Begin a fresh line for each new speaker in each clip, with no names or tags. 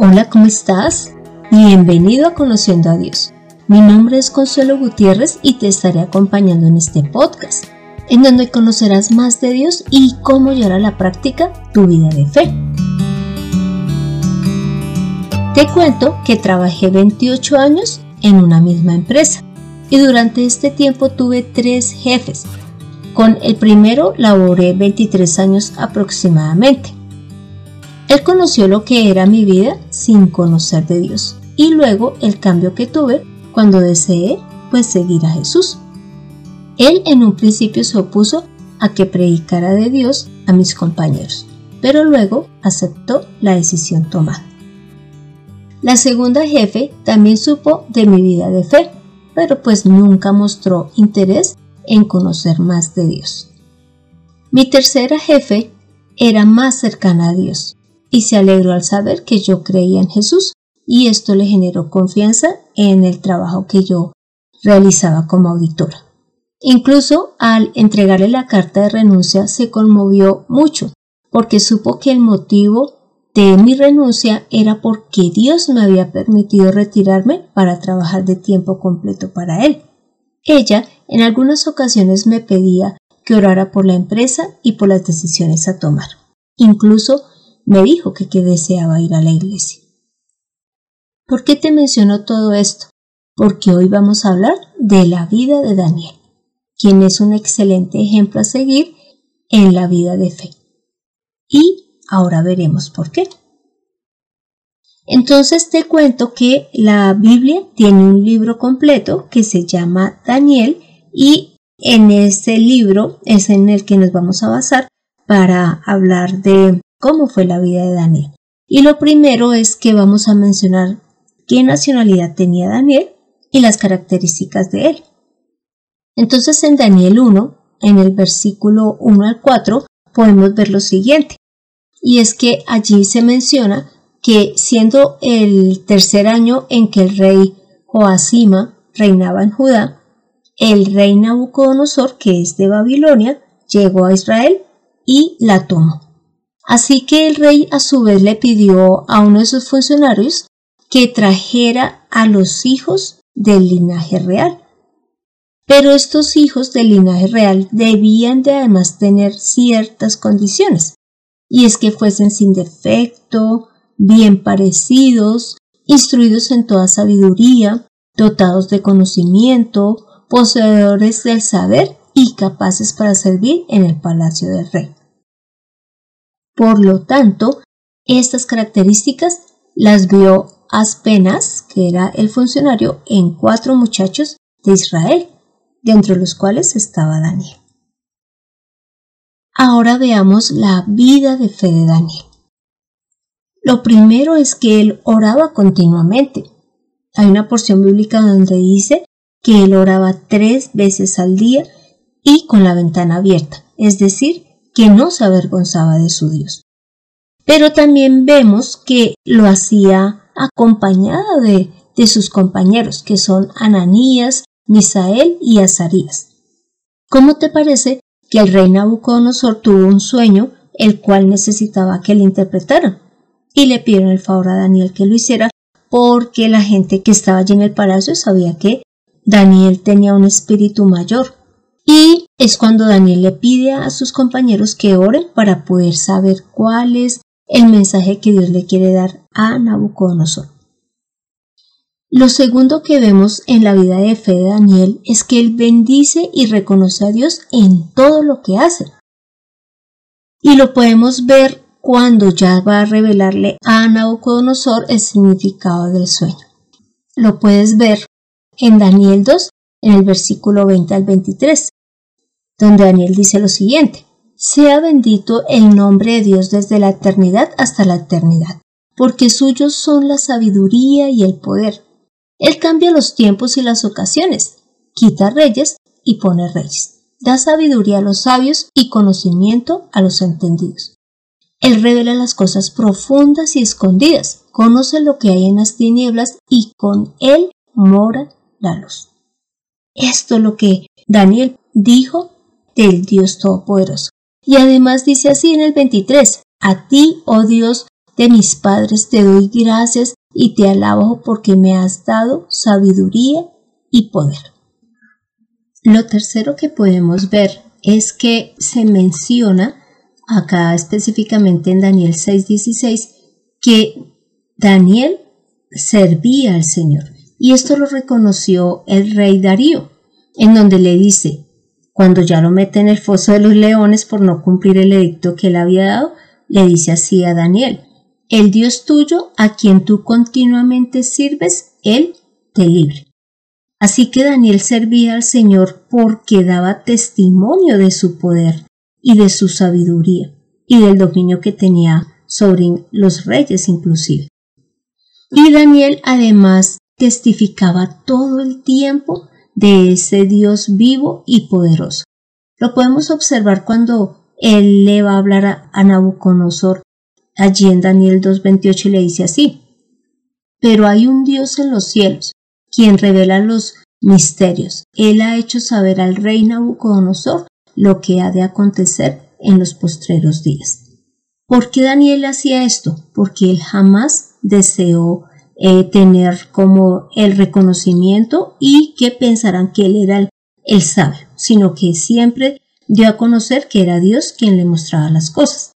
Hola, ¿cómo estás? Bienvenido a Conociendo a Dios. Mi nombre es Consuelo Gutiérrez y te estaré acompañando en este podcast, en donde conocerás más de Dios y cómo llevar a la práctica tu vida de fe. Te cuento que trabajé 28 años en una misma empresa y durante este tiempo tuve tres jefes. Con el primero laboré 23 años aproximadamente. Él conoció lo que era mi vida sin conocer de Dios y luego el cambio que tuve cuando deseé pues seguir a Jesús. Él en un principio se opuso a que predicara de Dios a mis compañeros, pero luego aceptó la decisión tomada. La segunda jefe también supo de mi vida de fe, pero pues nunca mostró interés en conocer más de Dios. Mi tercera jefe era más cercana a Dios, y se alegró al saber que yo creía en Jesús y esto le generó confianza en el trabajo que yo realizaba como auditora. Incluso al entregarle la carta de renuncia se conmovió mucho porque supo que el motivo de mi renuncia era porque Dios me había permitido retirarme para trabajar de tiempo completo para Él. Ella en algunas ocasiones me pedía que orara por la empresa y por las decisiones a tomar. Incluso me dijo que, que deseaba ir a la iglesia. ¿Por qué te menciono todo esto? Porque hoy vamos a hablar de la vida de Daniel, quien es un excelente ejemplo a seguir en la vida de fe. Y ahora veremos por qué. Entonces te cuento que la Biblia tiene un libro completo que se llama Daniel y en ese libro es en el que nos vamos a basar para hablar de cómo fue la vida de Daniel. Y lo primero es que vamos a mencionar qué nacionalidad tenía Daniel y las características de él. Entonces en Daniel 1, en el versículo 1 al 4, podemos ver lo siguiente. Y es que allí se menciona que siendo el tercer año en que el rey Joacima reinaba en Judá, el rey Nabucodonosor, que es de Babilonia, llegó a Israel y la tomó. Así que el rey a su vez le pidió a uno de sus funcionarios que trajera a los hijos del linaje real. Pero estos hijos del linaje real debían de además tener ciertas condiciones, y es que fuesen sin defecto, bien parecidos, instruidos en toda sabiduría, dotados de conocimiento, poseedores del saber y capaces para servir en el palacio del rey. Por lo tanto, estas características las vio Aspenas, que era el funcionario, en cuatro muchachos de Israel, dentro de los cuales estaba Daniel. Ahora veamos la vida de fe de Daniel. Lo primero es que él oraba continuamente. Hay una porción bíblica donde dice que él oraba tres veces al día y con la ventana abierta, es decir, que no se avergonzaba de su Dios. Pero también vemos que lo hacía acompañada de, de sus compañeros, que son Ananías, Misael y Azarías. ¿Cómo te parece que el rey Nabucodonosor tuvo un sueño el cual necesitaba que le interpretara? Y le pidieron el favor a Daniel que lo hiciera porque la gente que estaba allí en el palacio sabía que Daniel tenía un espíritu mayor y es cuando Daniel le pide a sus compañeros que oren para poder saber cuál es el mensaje que Dios le quiere dar a Nabucodonosor. Lo segundo que vemos en la vida de fe de Daniel es que él bendice y reconoce a Dios en todo lo que hace. Y lo podemos ver cuando ya va a revelarle a Nabucodonosor el significado del sueño. Lo puedes ver en Daniel 2, en el versículo 20 al 23 donde Daniel dice lo siguiente, sea bendito el nombre de Dios desde la eternidad hasta la eternidad, porque suyos son la sabiduría y el poder. Él cambia los tiempos y las ocasiones, quita reyes y pone reyes, da sabiduría a los sabios y conocimiento a los entendidos. Él revela las cosas profundas y escondidas, conoce lo que hay en las tinieblas y con él mora la luz. Esto es lo que Daniel dijo del Dios Todopoderoso. Y además dice así en el 23, a ti, oh Dios, de mis padres te doy gracias y te alabo porque me has dado sabiduría y poder. Lo tercero que podemos ver es que se menciona acá específicamente en Daniel 6:16 que Daniel servía al Señor. Y esto lo reconoció el rey Darío, en donde le dice, cuando ya lo mete en el foso de los leones por no cumplir el edicto que él había dado, le dice así a Daniel, el Dios tuyo a quien tú continuamente sirves, él te libre. Así que Daniel servía al Señor porque daba testimonio de su poder y de su sabiduría y del dominio que tenía sobre los reyes inclusive. Y Daniel además testificaba todo el tiempo de ese Dios vivo y poderoso. Lo podemos observar cuando él le va a hablar a, Nabucodonosor allí en Daniel 2.28 y le dice así, pero hay un Dios en los cielos, quien revela los misterios. Él ha hecho saber al rey Nabucodonosor lo que ha de acontecer en los postreros días. ¿Por qué Daniel hacía esto? Porque él jamás deseó eh, tener como el reconocimiento y que pensarán que él era el, el sabio, sino que siempre dio a conocer que era Dios quien le mostraba las cosas.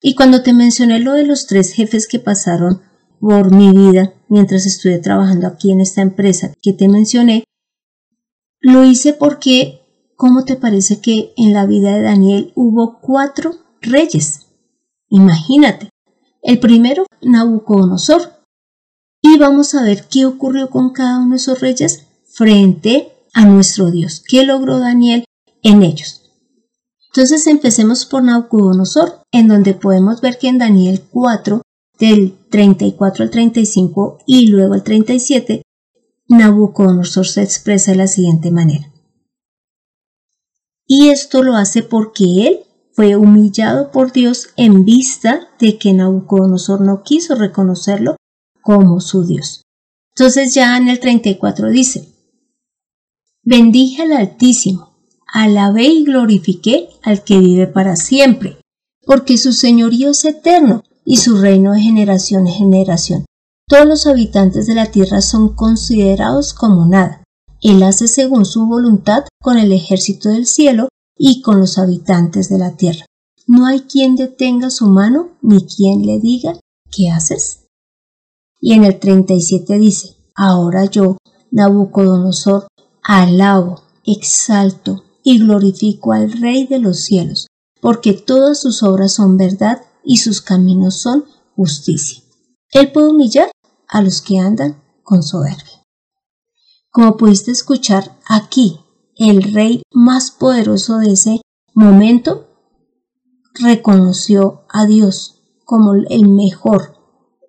Y cuando te mencioné lo de los tres jefes que pasaron por mi vida mientras estuve trabajando aquí en esta empresa que te mencioné, lo hice porque, ¿cómo te parece que en la vida de Daniel hubo cuatro reyes? Imagínate. El primero, Nabucodonosor. Y vamos a ver qué ocurrió con cada uno de esos reyes frente a nuestro Dios. ¿Qué logró Daniel en ellos? Entonces empecemos por Nabucodonosor, en donde podemos ver que en Daniel 4 del 34 al 35 y luego al 37, Nabucodonosor se expresa de la siguiente manera. Y esto lo hace porque él fue humillado por Dios en vista de que Nabucodonosor no quiso reconocerlo como su Dios. Entonces ya en el 34 dice, bendije al Altísimo, alabé y glorifiqué al que vive para siempre, porque su señorío es eterno y su reino de generación en generación. Todos los habitantes de la tierra son considerados como nada. Él hace según su voluntad con el ejército del cielo y con los habitantes de la tierra. No hay quien detenga su mano ni quien le diga ¿qué haces? Y en el 37 dice, ahora yo, Nabucodonosor, alabo, exalto y glorifico al Rey de los cielos, porque todas sus obras son verdad y sus caminos son justicia. Él puede humillar a los que andan con soberbia. Como pudiste escuchar aquí, el rey más poderoso de ese momento reconoció a Dios como el mejor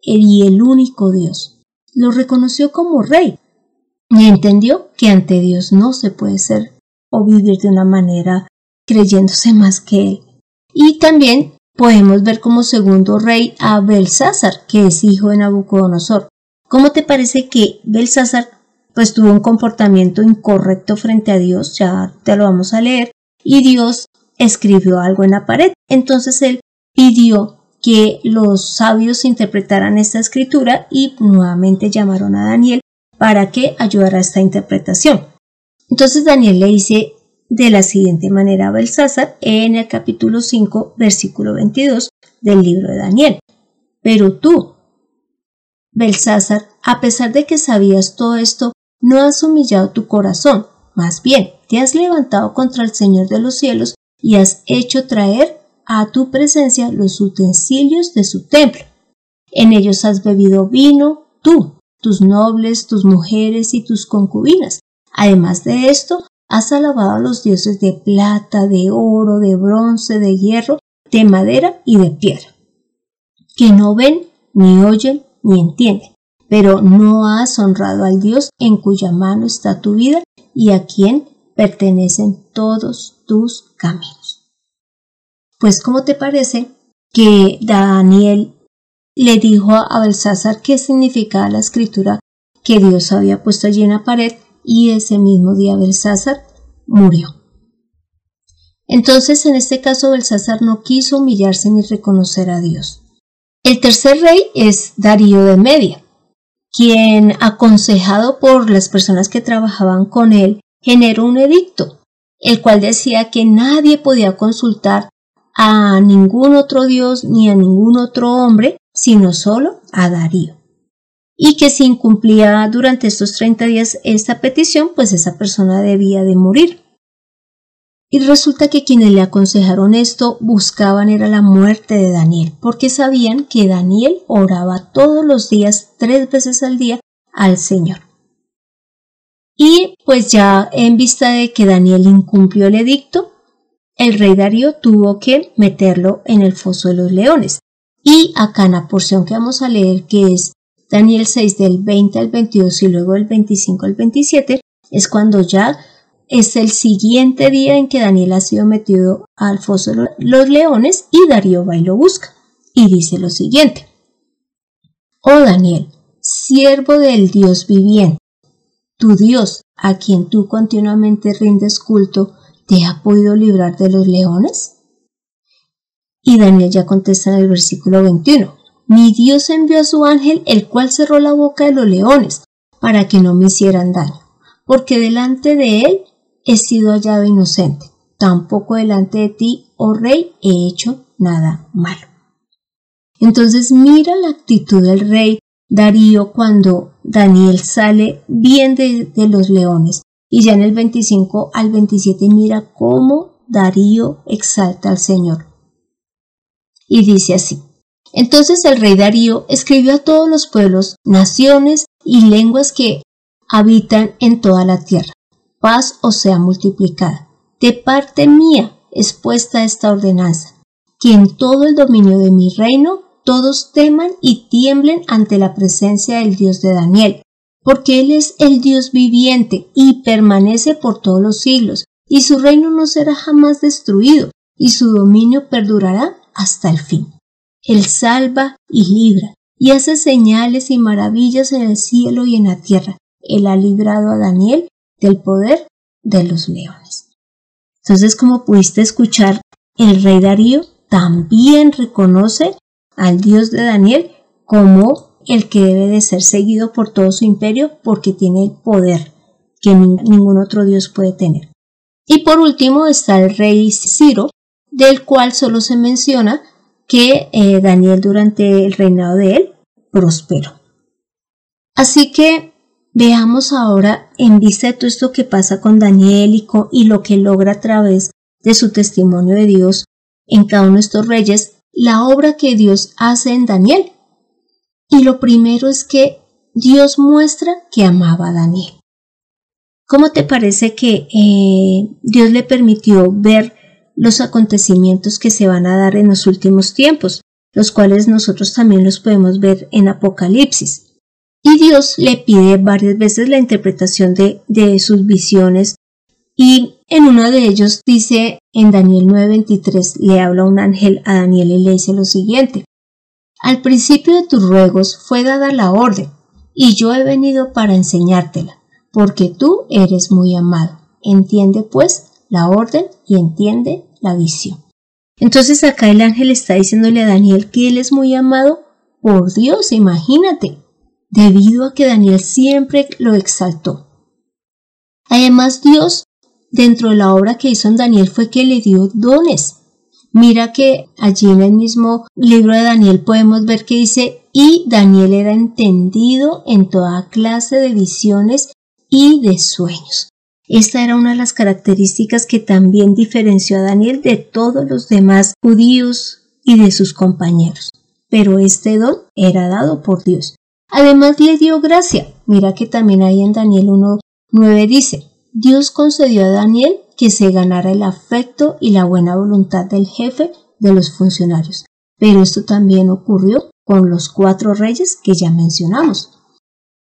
y el único Dios. Lo reconoció como rey y entendió que ante Dios no se puede ser o vivir de una manera creyéndose más que él. Y también podemos ver como segundo rey a Belsázar, que es hijo de Nabucodonosor. ¿Cómo te parece que Belsázar pues tuvo un comportamiento incorrecto frente a Dios? Ya te lo vamos a leer. Y Dios escribió algo en la pared. Entonces él pidió que los sabios interpretaran esta escritura y nuevamente llamaron a Daniel para que ayudara a esta interpretación. Entonces Daniel le dice de la siguiente manera a Belsázar en el capítulo 5, versículo 22 del libro de Daniel. Pero tú, Belsázar, a pesar de que sabías todo esto, no has humillado tu corazón, más bien te has levantado contra el Señor de los cielos y has hecho traer a tu presencia los utensilios de su templo. En ellos has bebido vino, tú, tus nobles, tus mujeres y tus concubinas. Además de esto, has alabado a los dioses de plata, de oro, de bronce, de hierro, de madera y de piedra, que no ven, ni oyen, ni entienden. Pero no has honrado al Dios en cuya mano está tu vida y a quien pertenecen todos tus caminos. Pues, ¿cómo te parece que Daniel le dijo a Belsázar qué significaba la escritura que Dios había puesto allí en la pared y ese mismo día Belsázar murió. Entonces, en este caso, Belsázar no quiso humillarse ni reconocer a Dios. El tercer rey es Darío de Media, quien, aconsejado por las personas que trabajaban con él, generó un edicto, el cual decía que nadie podía consultar a ningún otro dios ni a ningún otro hombre, sino solo a Darío. Y que si incumplía durante estos 30 días esta petición, pues esa persona debía de morir. Y resulta que quienes le aconsejaron esto buscaban era la muerte de Daniel, porque sabían que Daniel oraba todos los días, tres veces al día, al Señor. Y pues ya en vista de que Daniel incumplió el edicto, el rey Darío tuvo que meterlo en el foso de los leones. Y acá en la porción que vamos a leer, que es Daniel 6 del 20 al 22 y luego del 25 al 27, es cuando ya es el siguiente día en que Daniel ha sido metido al foso de los leones y Darío va y lo busca. Y dice lo siguiente. Oh Daniel, siervo del Dios viviente, tu Dios, a quien tú continuamente rindes culto, ¿te ha podido librar de los leones? Y Daniel ya contesta en el versículo 21. Mi Dios envió a su ángel, el cual cerró la boca de los leones, para que no me hicieran daño, porque delante de él he sido hallado inocente, tampoco delante de ti, oh rey, he hecho nada malo. Entonces mira la actitud del rey Darío cuando Daniel sale bien de, de, los leones. Y ya en el 25 al 27 mira cómo Darío exalta al Señor. Y dice así. Entonces el rey Darío escribió a todos los pueblos, naciones y lenguas que habitan en toda la tierra paz os sea multiplicada. De parte mía es puesta esta ordenanza, que en todo el dominio de mi reino todos teman y tiemblen ante la presencia del Dios de Daniel, porque Él es el Dios viviente y permanece por todos los siglos, y su reino no será jamás destruido, y su dominio perdurará hasta el fin. Él salva y libra, y hace señales y maravillas en el cielo y en la tierra. Él ha librado a Daniel del poder de los leones. Entonces, como pudiste escuchar, el rey Darío también reconoce al Dios de Daniel como el que debe de ser seguido por todo su imperio porque tiene el poder que ningún otro Dios puede tener. Y por último está el rey Ciro, del cual solo se menciona que eh, Daniel durante el reinado de él prosperó. Así que Veamos ahora, en vista de todo esto que pasa con Daniel y, y lo que logra a través de su testimonio de Dios en cada uno de estos reyes, la obra que Dios hace en Daniel. Y lo primero es que Dios muestra que amaba a Daniel. ¿Cómo te parece que eh, Dios le permitió ver los acontecimientos que se van a dar en los últimos tiempos, los cuales nosotros también los podemos ver en Apocalipsis? y Dios le pide varias veces la interpretación de, de sus visiones y en uno de ellos dice en Daniel 9:23 le habla un ángel a Daniel y le dice lo siguiente Al principio de tus ruegos fue dada la orden y yo he venido para enseñártela porque tú eres muy amado. Entiende pues la orden y entiende la visión. Entonces acá el ángel está diciéndole a Daniel que él es muy amado por Dios, imagínate, debido a que Daniel siempre lo exaltó. Además, Dios, dentro de la obra que hizo en Daniel, fue que le dio dones. Mira que allí en el mismo libro de Daniel podemos ver que dice, y Daniel era entendido en toda clase de visiones y de sueños. Esta era una de las características que también diferenció a Daniel de todos los demás judíos y de sus compañeros. Pero este don era dado por Dios. Además le dio gracia. Mira que también ahí en Daniel 1.9 dice, Dios concedió a Daniel que se ganara el afecto y la buena voluntad del jefe de los funcionarios. Pero esto también ocurrió con los cuatro reyes que ya mencionamos.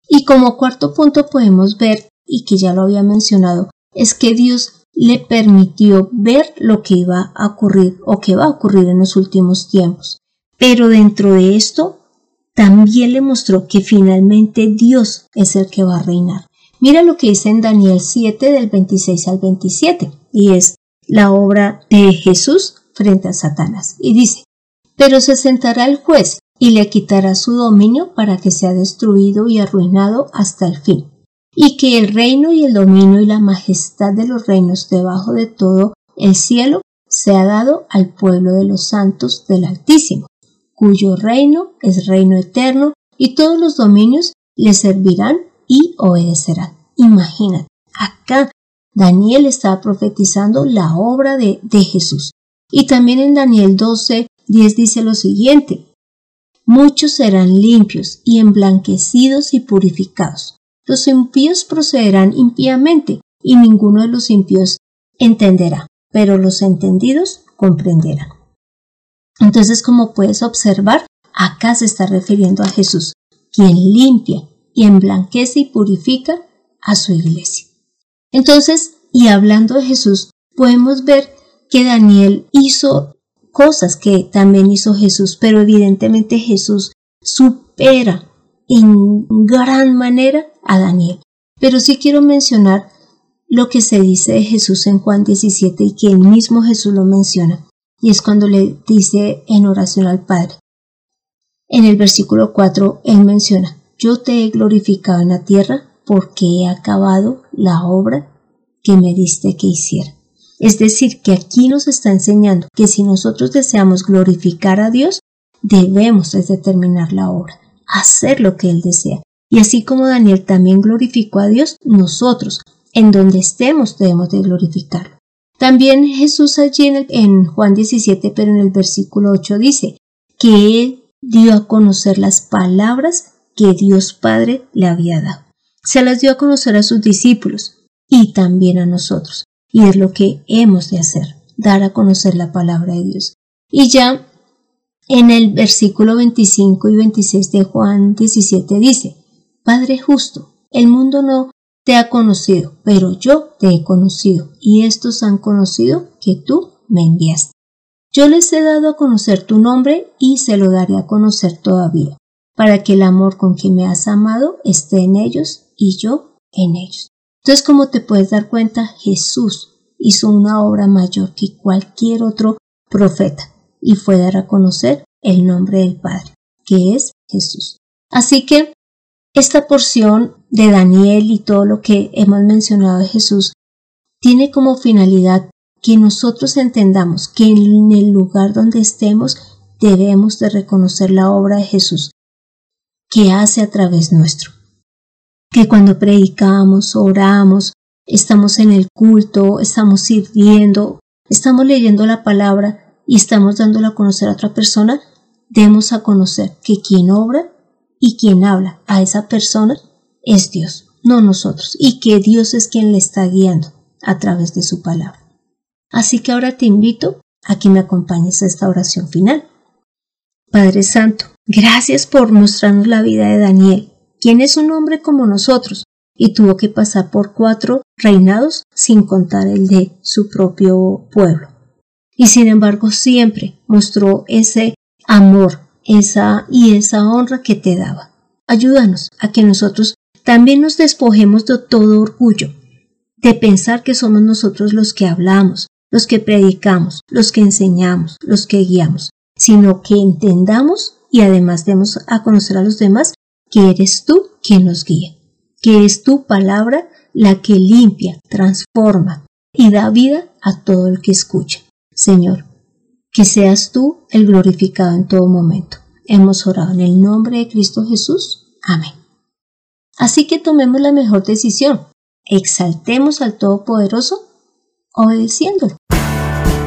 Y como cuarto punto podemos ver, y que ya lo había mencionado, es que Dios le permitió ver lo que iba a ocurrir o que va a ocurrir en los últimos tiempos. Pero dentro de esto también le mostró que finalmente Dios es el que va a reinar. Mira lo que dice en Daniel 7 del 26 al 27 y es la obra de Jesús frente a Satanás. Y dice, pero se sentará el juez y le quitará su dominio para que sea destruido y arruinado hasta el fin, y que el reino y el dominio y la majestad de los reinos debajo de todo el cielo sea dado al pueblo de los santos del Altísimo, cuyo reino es reino eterno y todos los dominios le servirán y obedecerán. Imagínate, acá Daniel estaba profetizando la obra de, de Jesús. Y también en Daniel 12, 10 dice lo siguiente, Muchos serán limpios y emblanquecidos y purificados. Los impíos procederán impíamente y ninguno de los impíos entenderá, pero los entendidos comprenderán. Entonces, como puedes observar, acá se está refiriendo a Jesús, quien limpia y emblanquece y purifica a su iglesia. Entonces, y hablando de Jesús, podemos ver que Daniel hizo cosas que también hizo Jesús, pero evidentemente Jesús supera en gran manera a Daniel. Pero sí quiero mencionar lo que se dice de Jesús en Juan 17 y que el mismo Jesús lo menciona, y es cuando le dice en oración al Padre. En el versículo 4 él menciona, yo te he glorificado en la tierra porque he acabado la obra que me diste que hiciera. Es decir, que aquí nos está enseñando que si nosotros deseamos glorificar a Dios, debemos determinar la obra, hacer lo que Él desea. Y así como Daniel también glorificó a Dios, nosotros, en donde estemos, debemos de glorificarlo. También Jesús allí en, Juan 17, pero en el versículo 8 dice que Él dio a conocer las palabras que Dios Padre le había dado. Se las dio a conocer a sus discípulos y también a nosotros. Y es lo que hemos de hacer, dar a conocer la palabra de Dios. Y ya en el versículo 25 y 26 de Juan 17 dice, Padre justo, el mundo no te ha conocido, pero yo te he conocido, y estos han conocido que tú me enviaste. Yo les he dado a conocer tu nombre y se lo daré a conocer todavía, para que el amor con que me has amado esté en ellos y yo en ellos. Entonces, como te puedes dar cuenta, Jesús hizo una obra mayor que cualquier otro profeta y fue dar a conocer el nombre del Padre, que es Jesús. Así que esta porción de Daniel y todo lo que hemos mencionado de Jesús tiene como finalidad que nosotros entendamos que en el lugar donde estemos debemos de reconocer la obra de Jesús que hace a través nuestro que cuando predicamos, oramos, estamos en el culto, estamos sirviendo, estamos leyendo la palabra y estamos dándola a conocer a otra persona, demos a conocer que quien obra y quien habla a esa persona es Dios, no nosotros, y que Dios es quien le está guiando a través de su palabra. Así que ahora te invito a que me acompañes a esta oración final. Padre Santo, gracias por mostrarnos la vida de Daniel quien es un hombre como nosotros, y tuvo que pasar por cuatro reinados sin contar el de su propio pueblo. Y sin embargo siempre mostró ese amor, esa y esa honra que te daba. Ayúdanos a que nosotros también nos despojemos de todo orgullo, de pensar que somos nosotros los que hablamos, los que predicamos, los que enseñamos, los que guiamos, sino que entendamos y además demos a conocer a los demás que eres tú quien nos guía, que es tu palabra la que limpia, transforma y da vida a todo el que escucha. Señor, que seas tú el glorificado en todo momento. Hemos orado en el nombre de Cristo Jesús. Amén. Así que tomemos la mejor decisión. Exaltemos al Todopoderoso obedeciéndolo.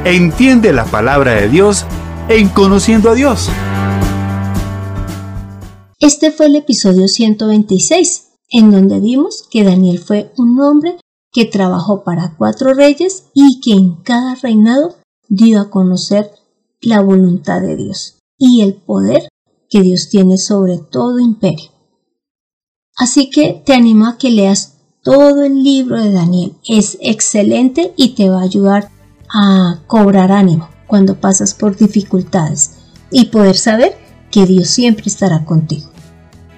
Entiende la palabra de Dios en conociendo a Dios.
Este fue el episodio 126, en donde vimos que Daniel fue un hombre que trabajó para cuatro reyes y que en cada reinado dio a conocer la voluntad de Dios y el poder que Dios tiene sobre todo imperio. Así que te animo a que leas todo el libro de Daniel. Es excelente y te va a ayudar a cobrar ánimo cuando pasas por dificultades y poder saber que Dios siempre estará contigo.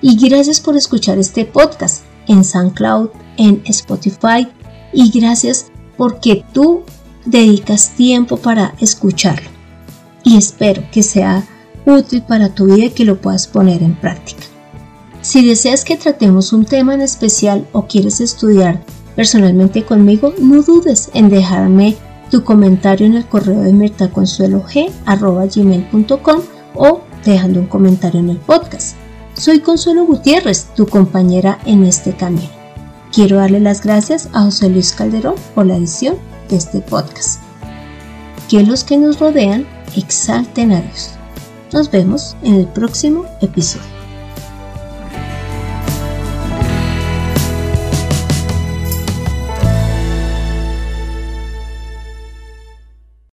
Y gracias por escuchar este podcast en SoundCloud, en Spotify y gracias porque tú dedicas tiempo para escucharlo. Y espero que sea útil para tu vida y que lo puedas poner en práctica. Si deseas que tratemos un tema en especial o quieres estudiar personalmente conmigo, no dudes en dejarme tu comentario en el correo de mirtaconsuelog.com o dejando un comentario en el podcast. Soy Consuelo Gutiérrez, tu compañera en este camino. Quiero darle las gracias a José Luis Calderón por la edición de este podcast. Que los que nos rodean exalten a Dios. Nos vemos en el próximo episodio.